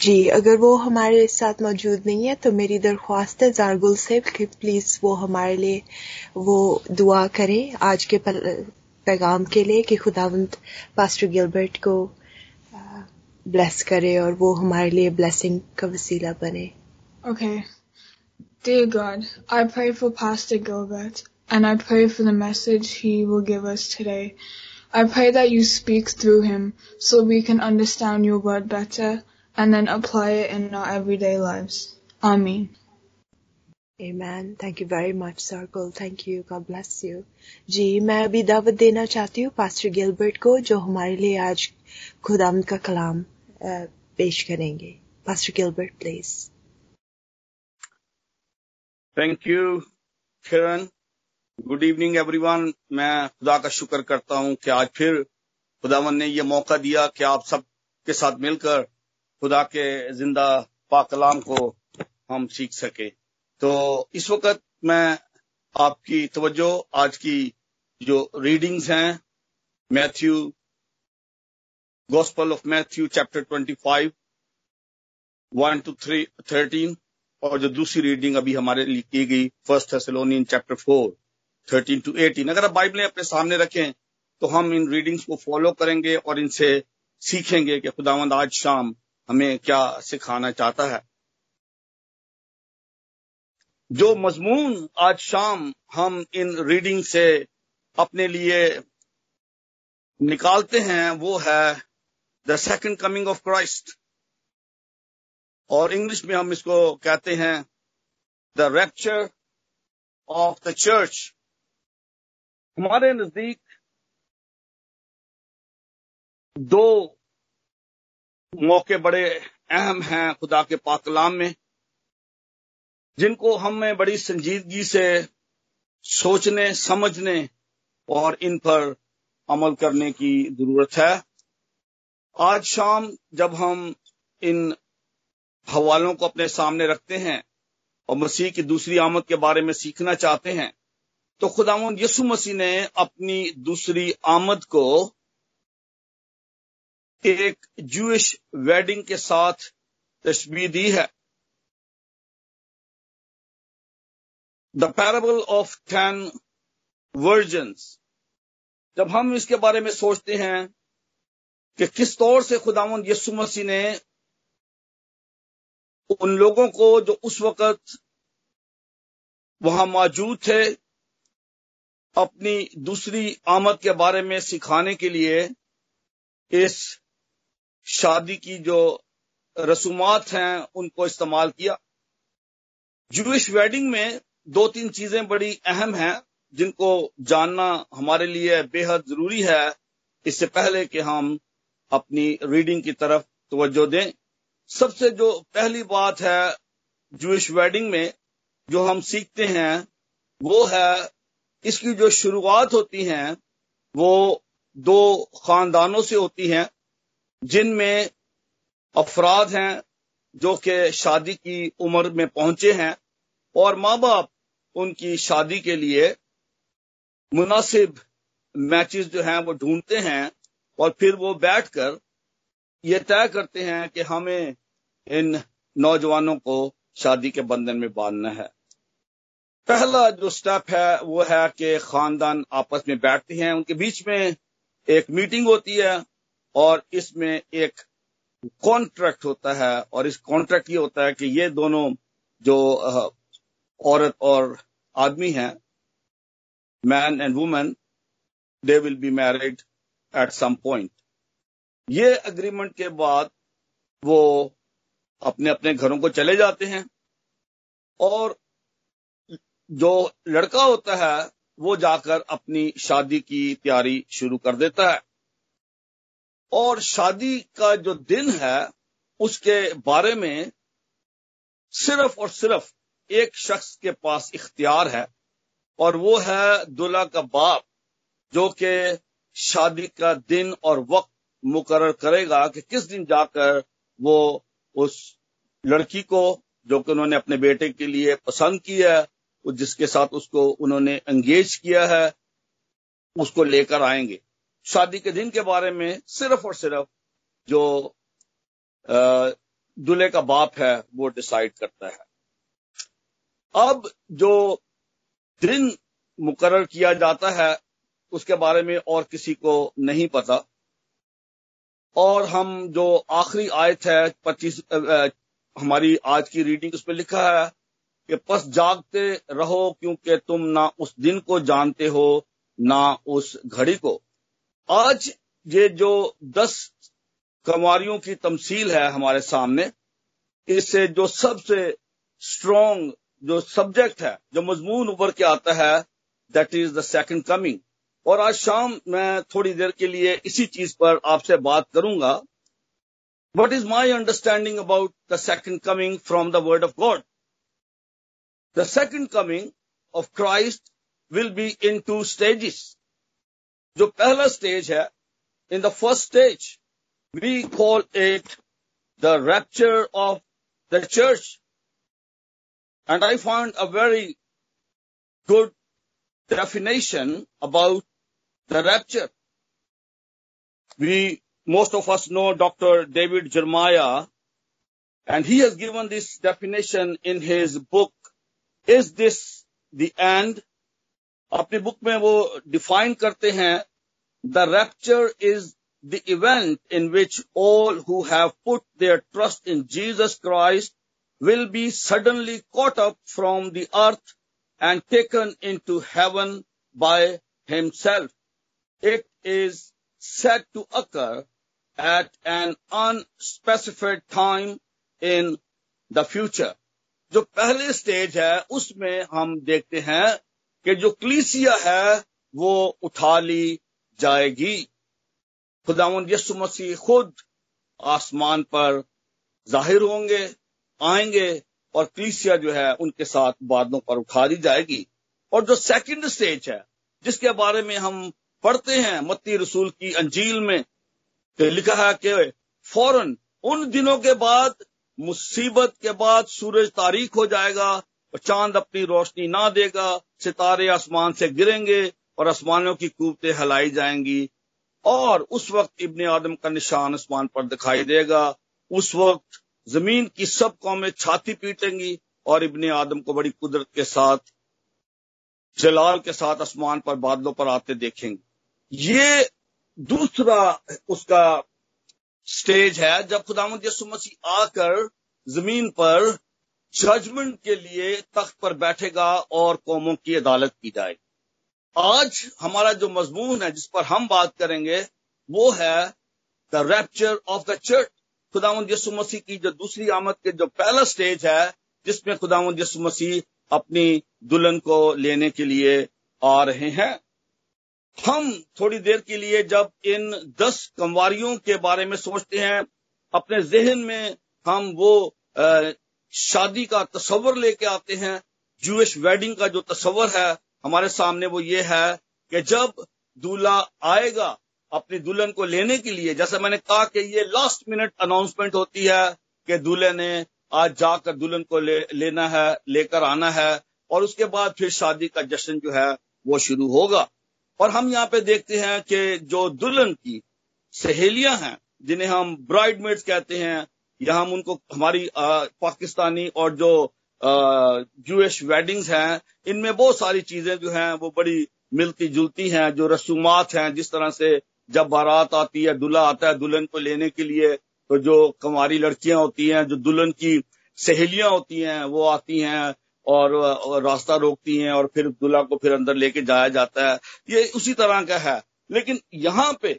जी अगर वो हमारे साथ मौजूद नहीं है तो मेरी दरख्वास्त है जारगुल से कि प्लीज़ वो हमारे लिए दुआ करें आज के पैगाम के लिए हमारे लिए ब्लेसिंग का वसीला बने Okay. Dear God, I pray for Pastor Gilbert and I pray for the message he will give us today. I pray that you speak through him so we can understand your word better and then apply it in our everyday lives. Amen. Amen. Thank you very much, Circle. Thank you. God bless you. जी मैं अभी दावत देना चाहती हूँ pastor Gilbert को जो हमारे लिए आज खुदाम का कलाम पेश करेंगे pastor Gilbert please thank you Kiran good evening everyone मैं खुदा का शुक्र करता हूँ कि आज फिर खुदावन ने ये मौका दिया कि आप सब के साथ मिलकर खुदा के ज़िंदा पाकलाम को हम सीख सके। तो इस वक्त मैं आपकी तवज्जो, आज की जो रीडिंग्स हैं, Matthew gospel of Matthew chapter 25 one two three thirteen और जो दूसरी रीडिंग अभी हमारे लिए की गई first Thessalonian chapter four thirteen to eighteen अगर आप बाइबलें अपने सामने रखें तो हम इन रीडिंग्स को फॉलो करेंगे और इनसे सीखेंगे कि खुदावंद आज शाम हमें क्या सिखाना चाहता है। जो मजमून आज शाम हम इन रीडिंग से अपने लिए निकालते हैं, वो है the second coming of Christ. और इंग्लिश में हम इसको कहते हैं the rapture of the church. हमारे नज़दीक दो मौके बड़े अहम हैं खुदा के पाकलाम में, जिनको हमें बड़ी संजीदगी से सोचने, समझने और इन पर अमल करने की ज़रूरत है। आज शाम जब हम इन हवालों को अपने सामने रखते हैं और मसीह की दूसरी आमद के बारे में सीखना चाहते हैं तो खुदा यसु मसीह ने अपनी दूसरी आमद को एक जूश वेडिंग के साथ तस्वीर दी है। The parable of ten virgins जब हम इसके बारे में सोचते हैं कि किस तौर से खुदावन यसु मसीह ने उन लोगों को जो उस वक्त वहाँ मौजूद थे, अपनी दूसरी आमद के बारे में सिखाने के लिए इस शादी की जो रसूमात हैं, उनको इस्तेमाल किया। जूश वेडिंग में दो तीन चीज़ें बड़ी अहम हैं, जिनको जानना हमारे लिए बेहद ज़रूरी है। इससे पहले कि हम अपनी रीडिंग की तरफ़ तवज्जो दें। सबसे जो पहली बात है जूश वेडिंग में, जो हम सीखते हैं, वो है इसकी जो शुरुआत होती है, वो दो खानदानों से होती हैं। जिनमें अफराद हैं, जो कि शादी की उम्र में पहुँचे हैं, और माँ बाप उनकी शादी के लिए मुनासिब मैचेस जो हैं, वो ढूंढते हैं, और फिर वो बैठकर ये तय करते हैं कि हमें इन नौजवानों को शादी के बंधन में बांधना है। पहला जो स्टेप है, वो है कि खानदान आपस में बैठते हैं। उनके बीच में एक मीटिंग होती है और इसमें एक कॉन्ट्रैक्ट होता है और इस कॉन्ट्रैक्ट ये होता है कि ये दोनों जो औरत और आदमी हैं man and women they will be married at some point ये अग्रीमेंट के बाद वो अपने अपने घरों को चले जाते हैं और जो लड़का होता है, वो जाकर अपनी शादी की तैयारी शुरू कर देता है। और शादी का जो दिन है, उसके बारे में सिर्फ़ और सिर्फ़ एक शख्स के पास इख्तियार है, और वो है दुल्हा का बाप, जो कि शादी का दिन और वक्त मुकर करेगा कि किस दिन जाकर वो उस लड़की को, जो कि उन्होंने अपने बेटे के लिए पसंद किया है जिसके साथ उसको उन्होंने एंगेज किया है, उसको लेकर आएँगे। शादी के दिन के बारे में सिर्फ़ और सिर्फ़ जो दूल्हे का बाप है, वो डिसाइड करता है। अब जो दिन मुकरर किया जाता है, उसके बारे में और किसी को नहीं पता। और हम जो आखिरी आयत है, पच्चीस हमारी आज की रीडिंग उस पर लिखा है कि, पस जागते रहो, क्योंकि तुम ना उस दिन को जानते हो, ना उस घड़ी को। आज ये जो दस कंवारियों की तमसील है हमारे सामने, इससे जो सबसे स्ट्रॉन्ग जो सब्जेक्ट है, जो मजमून उभर के आता है that is the second coming और आज शाम मैं थोड़ी देर के लिए इसी चीज़ पर आपसे बात करूँगा। What is my understanding about the second coming from the word of God the second coming of Christ will be in two stages जो पहला स्टेज है in the first stage we call it the rapture of the church and I found a very good definition about the rapture we most of us know doctor David Jeremiah and he has given this definition in his book is this the end अपनी book में वो define करते हैं The rapture is the event in which all who have put their trust in Jesus Christ will be suddenly caught up from the earth and taken into heaven by himself. It is said to occur at an unspecified time in the future. जो पहले stage है उसमें हम देखते हैं कि जो क्लीसिया है वो उठा ली जाएगी। खुदावन यसु मसीह खुद आसमान पर ज़ाहिर होंगे, आएँगे और क्लीसिया जो है उनके साथ बादलों पर उठा दी जाएगी। और जो सेकंड स्टेज है, जिसके बारे में हम पढ़ते हैं मत्ती रसूल की अंजील में लिखा है कि फ़ौरन उन दिनों के बाद, मुसीबत के बाद सूरज तारीख हो जाएगा और चाँद अपनी रोशनी ना देगा, सितारे आसमान से गिरेंगे और आसमानों की कुवतें हलाई जाएँगी। और उस वक्त इब्ने आदम का निशान आसमान पर दिखाई देगा। उस वक्त ज़मीन की सब कौमें छाती पीटेंगी और इब्ने आदम को बड़ी कुदरत के साथ, जलाल के साथ आसमान पर बादलों पर आते देखेंगे। ये दूसरा उसका स्टेज है, जब खुदामद यसु आकर ज़मीन पर जजमेंट के लिए तख्त पर बैठेगा और कौमों की अदालत की जाएगी। आज हमारा जो मजमून है, जिस पर हम बात करेंगे, वो है the rapture of the church खुदावंद यसु मसीह की जो दूसरी आमद के जो पहला स्टेज है, जिसमें खुदावंद यसु मसीह अपनी दुल्हन को लेने के लिए आ रहे हैं। हम थोड़ी देर के लिए जब इन दस कंवारियों के बारे में सोचते हैं, अपने जहन में हम वो शादी का तस्वर लेके आते हैं। जूश वेडिंग का जो तस्वर है हमारे सामने वो ये है कि जब दूल्हा आएगा अपनी दुल्हन को लेने के लिए जैसे मैंने कहा कि ये लास्ट मिनट अनाउंसमेंट होती है कि दूल्हे ने आज जाकर दुल्हन को ले, लेना है लेकर आना है और उसके बाद फिर शादी का जश्न जो है वो शुरू होगा। और हम यहाँ पे देखते हैं कि जो दुल्हन की सहेलियाँ हैं जिन्हें हम ब्राइड मेड्स कहते हैं या हम उनको हमारी आ, पाकिस्तानी और जो जूश वेडिंग्स हैं। इनमें बहुत सारी चीज़ें जो हैं वो बड़ी मिलती जुलती हैं जो रसूमात हैं जिस तरह से जब बारात आती है दुल्हा आता है दुल्हन को लेने के लिए तो जो कुमारी लड़कियाँ होती हैं जो दुल्हन की सहेलियाँ होती हैं वो आती हैं और, रास्ता रोकती हैं और फिर दुल्हा को फिर अंदर लेके जाया जाता है। ये उसी तरह का है। लेकिन यहाँ पे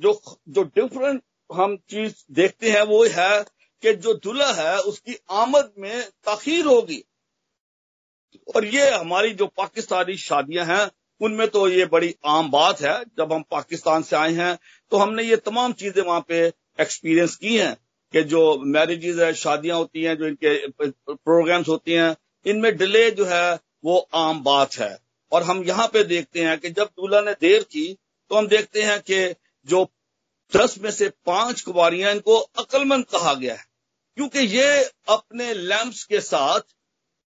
जो जो डिफरेंट हम चीज़ देखते हैं वो है कि जो दुल्हा है, उसकी आमद में तखीर होगी। और ये हमारी जो पाकिस्तानी शादियाँ हैं, उनमें तो ये बड़ी आम बात है। जब हम पाकिस्तान से आए हैं तो हमने ये तमाम चीज़ें वहाँ पे एक्सपीरियंस की हैं कि जो मैरिजेज है, शादियाँ होती हैं, जो इनके प्रोग्राम्स होती हैं, इनमें डिले जो है, वो आम बात है। और हम यहाँ पे देखते हैं कि जब दूल्हा ने देर की तो हम देखते हैं कि जो दस में से पाँच कुमारियाँ इनको अक्लमंद कहा गया है। क्योंकि ये अपने लैंप्स के साथ,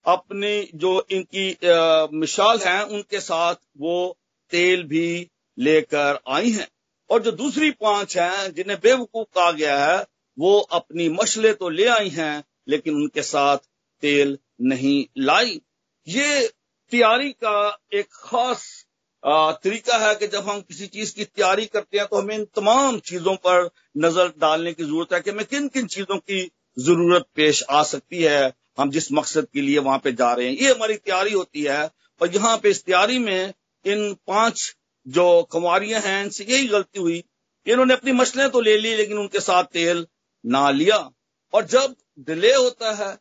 अपनी जो इनकी मिसाल है, उनके साथ वो तेल भी लेकर आई हैं। और जो दूसरी पाँच हैं, जिन्हें बेवकूफ़ कहा गया है, वो अपनी मछले तो ले आई हैं, लेकिन उनके साथ तेल नहीं लाई। ये तैयारी का एक खास तरीका है कि जब हम किसी चीज़ की तैयारी करते हैं तो हमें इन तमाम चीज़ों पर नज़र डालने की ज़रूरत है कि हमें किन किन चीज़ों की ज़रूरत पेश आ सकती है। हम जिस मकसद के लिए वहाँ पे जा रहे हैं, ये हमारी तैयारी होती है। और यहाँ पे इस तैयारी में इन पाँच जो कुमारियाँ हैं, इनसे यही गलती हुई इन्होंने अपनी मछलियाँ तो ले ली, लेकिन उनके साथ तेल ना लिया। और जब डिले होता है,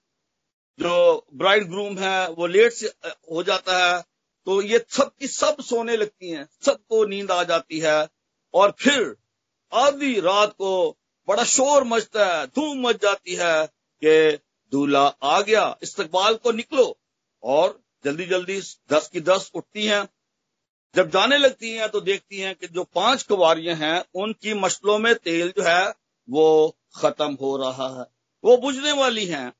जो ब्राइड ग्रूम है, वो लेट से हो जाता है तो ये सब की सब सोने लगती हैं, सबको नींद आ जाती है। और फिर आधी रात को बड़ा शोर मचता है धूम मच जाती है कि दूल्हा आ गया, इस्तकबाल को निकलो और जल्दी जल्दी दस की दस उठती हैं। जब जाने लगती हैं तो देखती हैं कि जो पाँच कुवारियाँ हैं, उनकी मछलों में तेल जो है वो खत्म हो रहा है। वो बुझने वाली हैं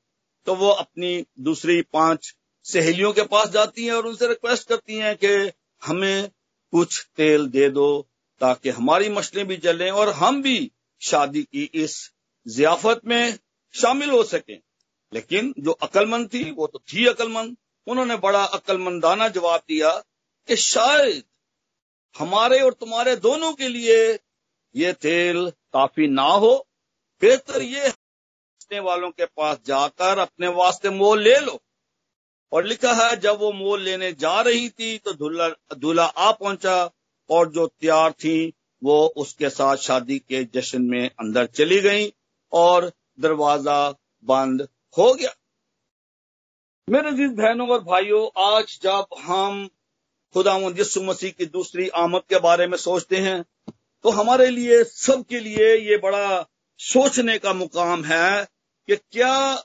तो वो अपनी दूसरी पाँच सहेलियों के पास जाती हैं और उनसे रिक्वेस्ट करती हैं कि हमें कुछ तेल दे दो ताकि हमारी मछलियाँ भी चलें और हम भी शादी की इस जियाफत में शामिल हो सकें। लेकिन जो अकलमंद थी, वो तो थी अकलमंद। उन्होंने बड़ा अकलमंदाना जवाब दिया कि शायद हमारे और तुम्हारे दोनों के लिए ये तेल काफ़ी ना हो। बेहतर ये बेचने वालों के पास जाकर अपने वास्ते मोल ले लो। और लिखा है, जब वो मोल लेने जा रही थी तो दूल्हा दूल्हा आ पहुँचा और जो तैयार थी वो उसके साथ शादी के जश्न में अंदर चली गई और दरवाज़ा बंद हो गया। मेरे जिस बहनों और भाइयों, आज जब हम खुदा यसु मसीह की दूसरी आमद के बारे में सोचते हैं तो हमारे लिए, सबके लिए ये बड़ा सोचने का मुकाम है कि क्या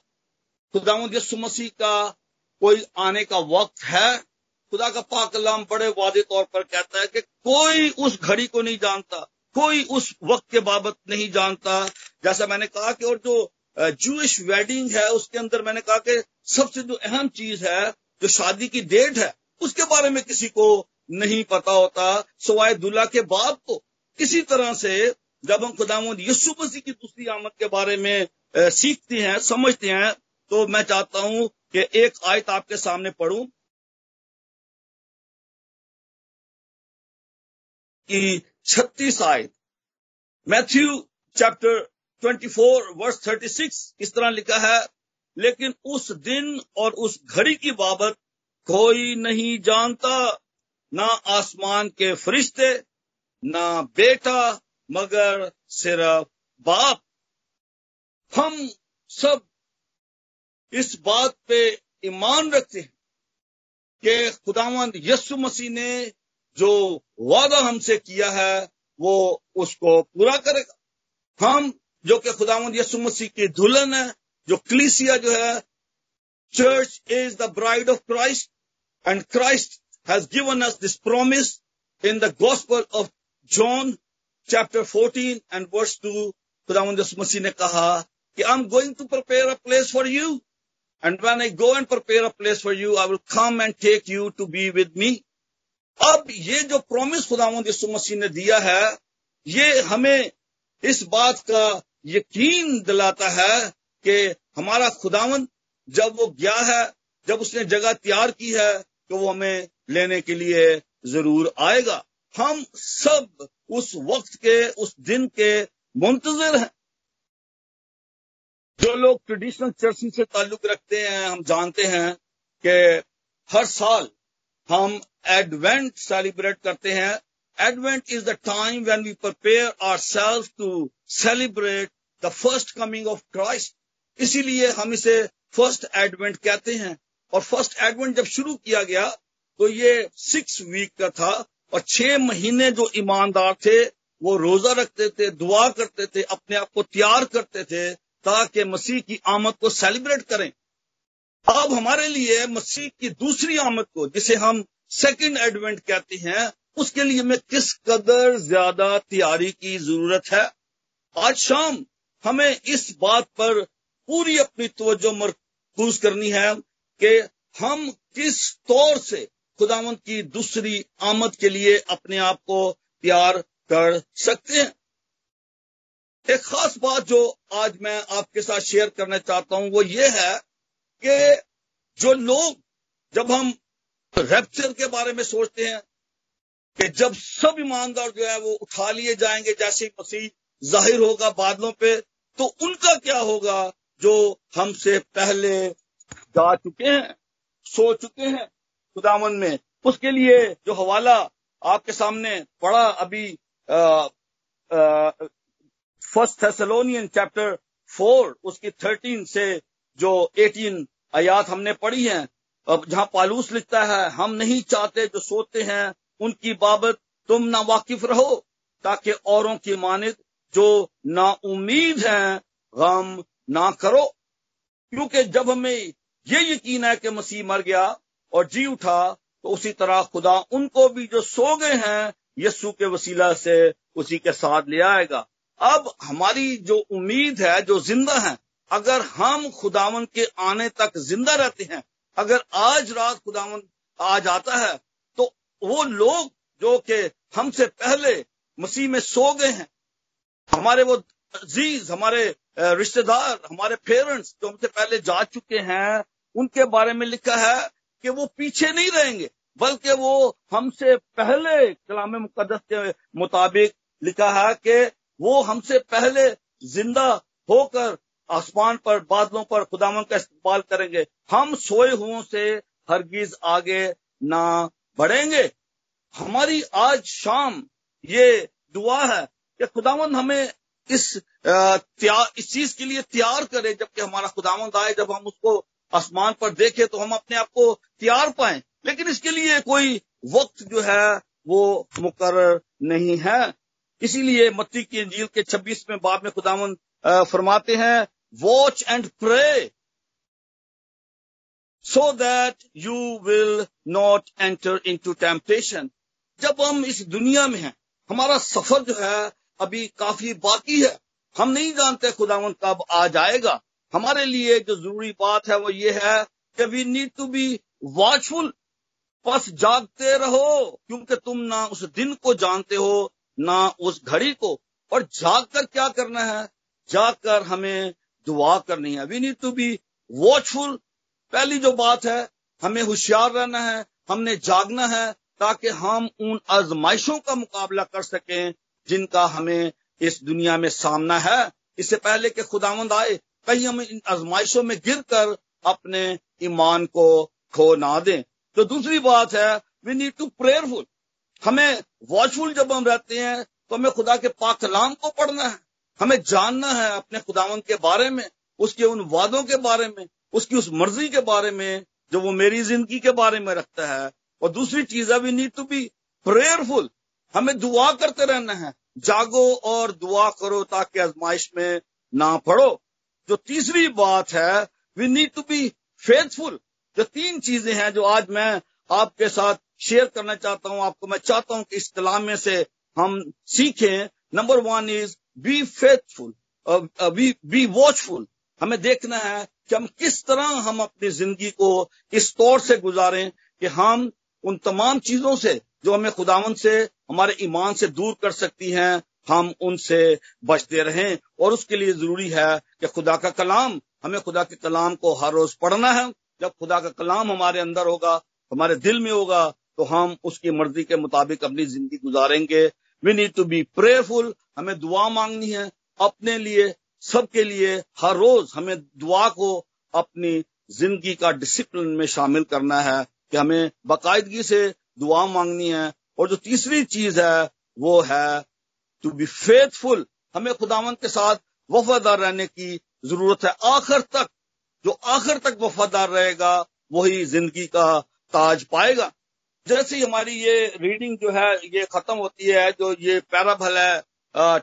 खुदा यसु मसीह का कोई आने का वक्त है। खुदा का पाक कलाम बड़े वादे तौर पर कहता है कि कोई उस घड़ी को नहीं जानता, कोई उस वक्त के बाबत नहीं जानता। जैसा मैंने कहा कि और जो जूश वेडिंग है, उसके अंदर मैंने कहा कि सबसे जो अहम चीज़ है, जो शादी की डेट है, उसके बारे में किसी को नहीं पता होता सवाए दुल्हा के बाप को। किसी तरह से जब हम खुदामद यस्सु मसीह की दूसरी आमद के बारे में सीखते हैं, समझते हैं तो मैं चाहता हूँ कि एक आयत आपके सामने पढ़ूं। कि छत्तीस आयत। मैथ्यू चैप्टर 24 वर्स 36 इस तरह लिखा है? लेकिन उस दिन और उस घड़ी की बाबत कोई नहीं जानता। ना आसमान के फरिश्ते, ना बेटा, मगर सिर्फ़ बाप। हम सब इस बात पे ईमान रखते हैं कि खुदावंद यस्सु मसीह ने जो वादा हमसे किया है, वो उसको पूरा करेगा हम, जो कि खुदावंद यस्सु मसीह की दुल्हन है, जो क्लीसिया जो है church is the bride of Christ and Christ has given us this promise in the gospel of John chapter 14 and verse 2 खुदावंद यस्सु मसीह ने कहा कि I am going to prepare a place for you and when I go and prepare a place for you I will come and take you to be with me. अब ये जो promise खुदावंद यीशु मसीह ने दिया है, ये हमें इस बात का यकीन दिलाता है कि हमारा खुदावंद जब वो गया है, जब उसने जगह तैयार की है तो वो हमें लेने के लिए ज़रूर आएगा। हम सब उस वक्त के, उस दिन के मुंतजर हैं। जो लोग ट्रेडिशनल चर्च से ताल्लुक रखते हैं, हम जानते हैं कि हर साल हम एडवेंट सेलिब्रेट करते हैं। Advent is the time when we prepare our self to celebrate the first coming of Christ इसीलिए हम इसे फ़र्स्ट एडवेंट कहते हैं। और फ़र्स्ट एडवेंट जब शुरू किया गया तो ये सिक्स वीक का था और छह महीने जो ईमानदार थे, वो रोजा रखते थे, दुआ करते थे, अपने आप को तैयार करते थे, ताकि मसीह की आमद को सेलिब्रेट करें। अब हमारे लिए मसीह की दूसरी आमद को, जिसे हम सेकंड एडवेंट कहते हैं, उसके लिए हमें किस कदर ज़्यादा तैयारी की ज़रूरत है? आज शाम हमें इस बात पर पूरी अपनी तवज्जो मरकूज करनी है कि हम किस तौर से खुदावंत की दूसरी आमद के लिए अपने आप को तैयार कर सकते हैं। एक खास बात जो आज मैं आपके साथ शेयर करना चाहता हूँ, वो ये है कि जो लोग जब हम रैप्चर के बारे में सोचते हैं कि जब सब ईमानदार जो है वो उठा लिए जाएँगे, जैसे मसीह ज़ाहिर होगा बादलों पे तो उनका क्या होगा जो हमसे पहले जा चुके हैं, सो चुके हैं खुदावन में। उसके लिए जो हवाला आपके सामने पढ़ा अभी फ़र्स्ट थेसलोनियन चैप्टर फोर उसकी थर्टीन से जो एटीन आयात हमने पढ़ी है। जहाँ पालूस लिखता है, हम नहीं चाहते जो सोते हैं, उनकी बाबत तुम ना वाकिफ रहो, ताकि औरों की मानित जो ना उम्मीद है, गम ना करो। क्योंकि जब हमें ये यकीन है कि मसीह मर गया और जी उठा तो उसी तरह खुदा उनको भी जो सो गए हैं यस्सु के वसीला से उसी के साथ ले आएगा। अब हमारी जो उम्मीद है, जो ज़िंदा है अगर हम खुदावन के आने तक ज़िंदा रहते हैं, अगर आज रात खुदावन आ जाता है तो वो लोग जो कि हमसे पहले मसीह में सो गए हैं, हमारे वो अज़ीज़, हमारे रिश्तेदार, हमारे पेरेंट्स जो हमसे पहले जा चुके हैं, उनके बारे में लिखा है कि वो पीछे नहीं रहेंगे, बल्कि वो हमसे पहले कलाम मुकदस के मुताबिक लिखा है कि वो हमसे पहले ज़िंदा होकर आसमान पर, बादलों पर खुदावन का इस्तेमाल करेंगे। हम सोए हुओं से हरगिज आगे ना बढ़ेंगे। हमारी आज शाम ये दुआ है कि खुदावन हमें इस त्यार इस चीज़ के लिए तैयार करे जबकि हमारा खुदावंद आए। जब हम उसको आसमान पर देखें तो हम अपने आप को तैयार पाए। लेकिन इसके लिए कोई वक्त जो है वो मुकर नहीं है। इसीलिए मत्ती की अंजील के छब्बीसवें बाब में खुदावन फरमाते हैं watch and pray so that you will not enter into temptation जब हम इस दुनिया में हैं, हमारा सफ़र जो है अभी काफ़ी बाकी है। हम नहीं जानते खुदावन कब आ जाएगा। हमारे लिए जो ज़रूरी बात है वो ये है कि we need to be watchful बस जागते रहो, क्योंकि तुम ना उस दिन को जानते हो, ना उस घड़ी को। और जाग कर क्या करना है? जागकर हमें दुआ करनी है। We need to be watchful पहली जो बात है, हमें होशियार रहना है, हमने जागना है, ताकि हम उन आजमाइशों का मुकाबला कर सकें जिनका हमें इस दुनिया में सामना है। इससे पहले कि खुदावंद आए, कहीं हम इन आजमाइशों में गिर कर अपने ईमान को खो ना दें। तो दूसरी बात है वी नीड टू प्रेयरफुल हमें वॉचफुल जब हम रहते हैं तो हमें खुदा के पाक कलाम को पढ़ना है। हमें जानना है अपने खुदावन के बारे में, उसके उन वादों के बारे में, उसकी उस मर्ज़ी के बारे में, जो वो मेरी ज़िंदगी के बारे में रखता है। और दूसरी चीज़ है we need to be prayerful हमें दुआ करते रहना है। जागो और दुआ करो ताकि आजमाइश में ना पड़ो। जो तीसरी बात है we need to be faithful जो तीन चीज़ें हैं, जो आज मैं आपके साथ शेयर करना चाहता हूँ, आपको मैं चाहता हूँ कि इस कलाम में से हम सीखें। Number one is be faithful be watchful हमें देखना है कि हम किस तरह हम अपनी ज़िंदगी को इस तौर से गुजारें कि हम उन तमाम चीज़ों से जो हमें खुदावन से, हमारे ईमान से दूर कर सकती हैं, हम उनसे बचते रहें। और उसके लिए ज़रूरी है कि खुदा का कलाम, हमें खुदा के कलाम को हर रोज पढ़ना है। जब खुदा का कलाम हमारे अंदर होगा, हमारे दिल में होगा तो हम उसकी मर्ज़ी के मुताबिक अपनी ज़िंदगी गुजारेंगे। We need to be prayerful हमें दुआ मांगनी है अपने लिए, सबके लिए, हर रोज हमें दुआ को अपनी ज़िंदगी का डिसिप्लिन में शामिल करना है कि हमें बाकायदगी से दुआ मांगनी है। और जो तीसरी चीज़ है, वो है टू बी फेथफुल हमें खुदावन के साथ वफादार रहने की ज़रूरत है। आखिर तक, जो आखिर तक वफादार रहेगा, वही ज़िंदगी का ताज पाएगा। जैसे ही हमारी ये रीडिंग जो है ये खत्म होती है जो ये पैराबल है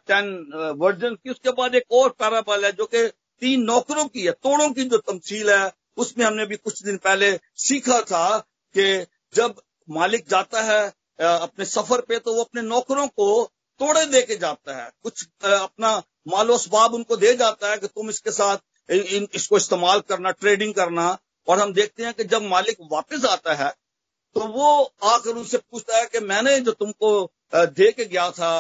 टेन वर्जन की उसके बाद एक और पैराबल है जो कि तीन नौकरों की है तोड़ों की जो तमसील है उसमें हमने भी कुछ दिन पहले सीखा था कि जब मालिक जाता है अपने सफ़र पे तो वो अपने नौकरों को तोड़े दे के जाता है। कुछ अपना मालो सबाब उनको दे जाता है कि तुम इसके साथ इन, इसको इस्तेमाल करना ट्रेडिंग करना और हम देखते हैं कि जब मालिक वापस आता है तो वो आकर उनसे पूछता है कि मैंने जो तुमको दे के गया था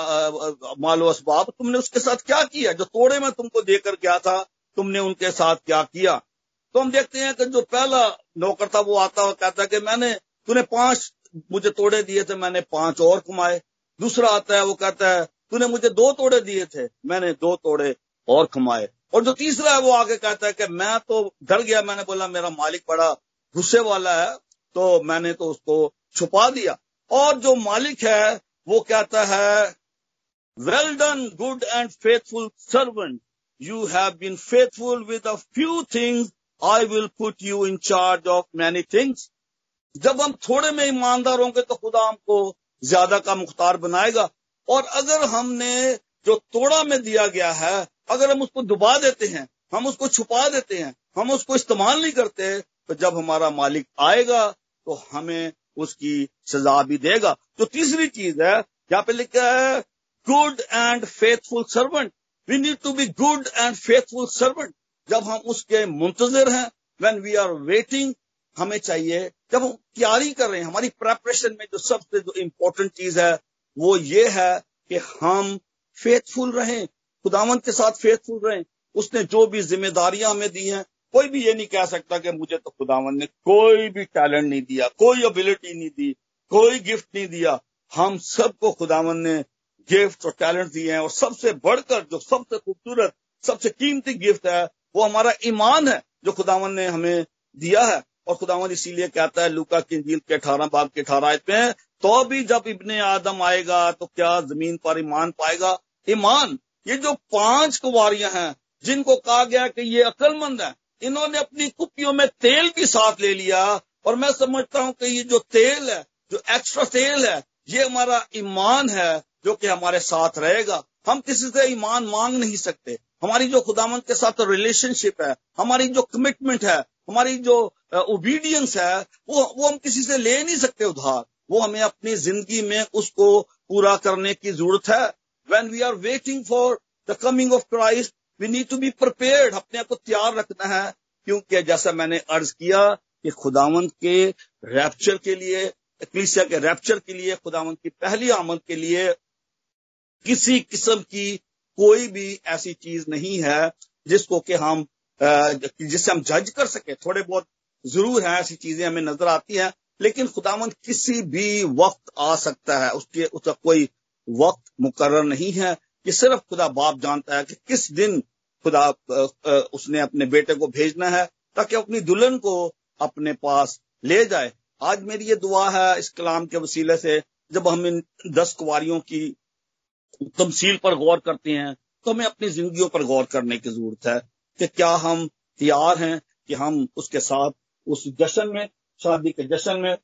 मालो असबाब, तुमने उसके साथ क्या किया? जो तोड़े में तुमको देकर गया था, तुमने उनके साथ क्या किया? तो हम देखते हैं कि जो पहला नौकर था वो आता और कहता है कि मैंने, तूने पाँच मुझे तोड़े दिए थे, मैंने पाँच और कमाए। दूसरा आता है, वो कहता है, तूने मुझे दो तोड़े दिए थे, मैंने दो तोड़े और कमाए। और जो तीसरा है, वो आगे कहता है कि मैं तो डर गया, मैंने बोला, मेरा मालिक बड़ा गुस्से वाला है तो मैंने तो उसको छुपा दिया। और जो मालिक है, वो कहता है well done good and faithful servant you have been faithful with a few things I will put you in charge of many things जब हम थोड़े में ईमानदार होंगे तो खुदा हमको ज़्यादा का मुख्तार बनाएगा। और अगर हमने जो तोड़ा में दिया गया है, अगर हम उसको दुबा देते हैं, हम उसको छुपा देते हैं, हम उसको इस्तेमाल नहीं करते तो जब हमारा मालिक आएगा तो हमें उसकी सजा भी देगा। तो तीसरी चीज़ है, यहाँ पे लिखा है good and faithful servant we need to be good and faithful servant जब हम उसके मुंतजर हैं वेन वी आर वेटिंग हमें चाहिए, जब हम तैयारी कर रहे हैं, हमारी प्रेपरेशन में जो सबसे जो इम्पोर्टेंट चीज़ है, वो ये है कि हम फेथफुल रहें, खुदावंत के साथ फेथफुल रहें। उसने जो भी जिम्मेदारियाँ हमें दी हैं कोई भी ये नहीं कह सकता कि मुझे तो खुदावन ने कोई भी टैलेंट नहीं दिया, कोई एबिलिटी नहीं दी, कोई गिफ्ट नहीं दिया। हम सबको खुदावन ने गिफ्ट और टैलेंट दिए हैं और सबसे बढ़कर जो सबसे खूबसूरत, सबसे कीमती गिफ्ट है, वो हमारा ईमान है जो खुदावन ने हमें दिया है। और खुदावन इसीलिए कहता है, लुका की इंजील के अठारह बाग के अठारह आयत में तो भी जब इब्ने आदम आएगा तो क्या ज़मीन पर ईमान पाएगा? ईमान। ये जो पाँच कुवारियाँ हैं, जिनको कहा गया कि ये अक्लमंद है इन्होंने अपनी कुपियों में तेल भी साथ ले लिया। और मैं समझता हूँ कि ये जो तेल है, जो एक्स्ट्रा तेल है, ये हमारा ईमान है जो कि हमारे साथ रहेगा। हम किसी से ईमान मांग नहीं सकते। हमारी जो खुदामंद के साथ रिलेशनशिप है, हमारी जो कमिटमेंट है, हमारी जो ओबीडियंस है, वो वो हम किसी से ले नहीं सकते उधार। वो हमें अपनी ज़िंदगी में उसको पूरा करने की ज़रूरत है। When we are waiting for the coming of Christ we need to be prepared अपने आप को तैयार रखना है। क्योंकि जैसा मैंने अर्ज़ किया कि खुदावंत के रैप्चर के लिए क्लिसिया के रैप्चर के लिए, खुदावंत की पहली आमद के लिए किसी किस्म की कोई भी ऐसी चीज़ नहीं है जिसको कि हम जिससे हम जज कर सके। थोड़े बहुत ज़रूर है, ऐसी चीज़ें हमें नज़र आती हैं, लेकिन खुदामंद किसी भी वक्त आ सकता है। उसके, उसका कोई वक्त मुकर नहीं है। कि सिर्फ़ खुदा बाप जानता है कि किस दिन खुदा उसने अपने बेटे को भेजना है, ताकि अपनी दुल्हन को अपने पास ले जाए। आज मेरी ये दुआ है इस कलाम के वसीले से, जब हम इन दस कुवारियों की तमसील पर गौर करते हैं तो हमें अपनी जिंदगियों पर गौर करने की ज़रूरत है कि क्या हम तैयार हैं कि हम उसके साथ, उस जश्न में, शादी के जश्न में,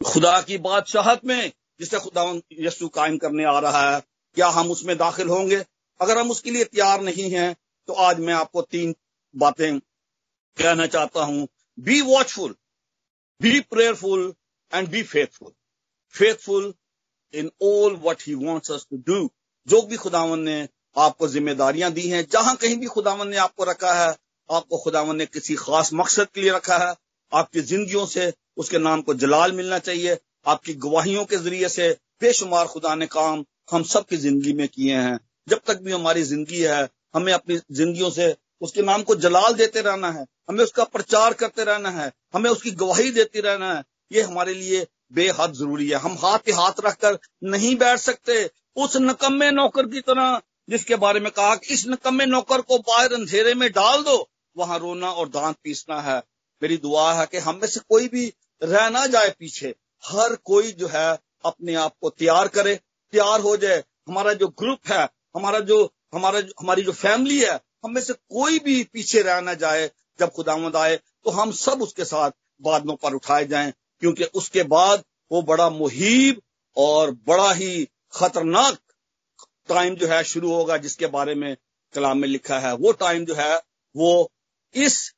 खुदा की बादशाहत में जिसे खुदा यसु कायम करने आ रहा है, क्या हम उसमें दाखिल होंगे? अगर हम उसके लिए तैयार नहीं हैं तो आज मैं आपको तीन बातें कहना चाहता हूँ। Be watchful be prayerful and be faithful faithful in all what he wants us to do जो भी खुदावन ने आपको जिम्मेदारियाँ दी हैं, जहाँ कहीं भी खुदावन ने आपको रखा है, आपको खुदावन ने किसी खास मकसद के लिए रखा है, आपकी जिंदगियों से उसके नाम को जलाल मिलना चाहिए। आपकी गवाहियों के ज़रिए से बेशुमार खुदा ने काम हम सब की ज़िंदगी में किए हैं। जब तक भी हमारी ज़िंदगी है, हमें अपनी जिंदगियों से उसके नाम को जलाल देते रहना है, हमें उसका प्रचार करते रहना है, हमें उसकी गवाही देती रहना है, ये हमारे लिए बेहद ज़रूरी है। हम हाथ पे हाथ रखकर नहीं बैठ सकते। उस नकम्मे नौकर की तरह जिसके बारे में कहा कि इस नकम्मे नौकर को बाहर अंधेरे में डाल दो, वहाँ रोना और दांत पीसना है। मेरी दुआ है कि हम में से कोई भी रह ना जाए पीछे। हर कोई जो है अपने आप को तैयार करे तैयार हो जाए। हमारा जो ग्रुप है हमारा जो हमारा जो, हमारी जो फैमिली है हम में से कोई भी पीछे रह ना जाए। जब खुदामद आए तो हम सब उसके साथ बादलों पर उठाए जाएँ क्योंकि उसके बाद वो बड़ा मुहिब और बड़ा ही खतरनाक टाइम जो है शुरू होगा जिसके बारे में कलाम में लिखा है। वो टाइम जो है वो इस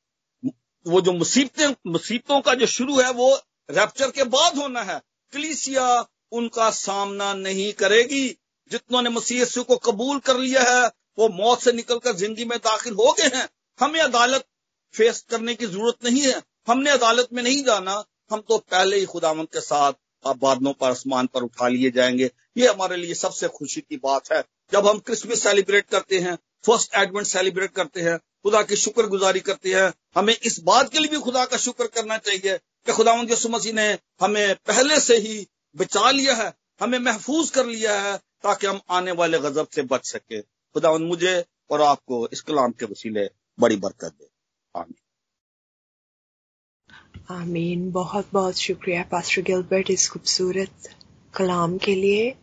वो जो मुसीबतें मुसीबतों का जो शुरू है वो रैप्चर के बाद होना है। कलीसिया उनका सामना नहीं करेगी। जितनों ने मसीह को कबूल कर लिया है, वो मौत से निकलकर ज़िंदगी में दाखिल हो गए हैं। हमें अदालत फेस करने की ज़रूरत नहीं है। हमने अदालत में नहीं जाना। हम तो पहले ही खुदावंत के साथ बादलों पर आसमान पर उठा लिए जाएँगे। ये हमारे लिए सबसे खुशी की बात है। जब हम क्रिसमस सेलिब्रेट करते हैं, फ़र्स्ट एडवेंट सेलिब्रेट करते हैं, खुदा की शुक्रगुजारी करते हैं, हमें इस बात के लिए भी खुदा का शुक्र करना चाहिए कि खुदा यसु मसीह ने हमें पहले से ही बचा लिया है, हमें महफूज कर लिया है, ताकि हम आने वाले गजब से बच सके। खुदावंत मुझे और आपको इस कलाम के वसीले बड़ी बरकत दे। आमीन। आमीन। बहुत बहुत शुक्रिया, पास्टर गिलबर्ट, इस खूबसूरत कलाम के लिए।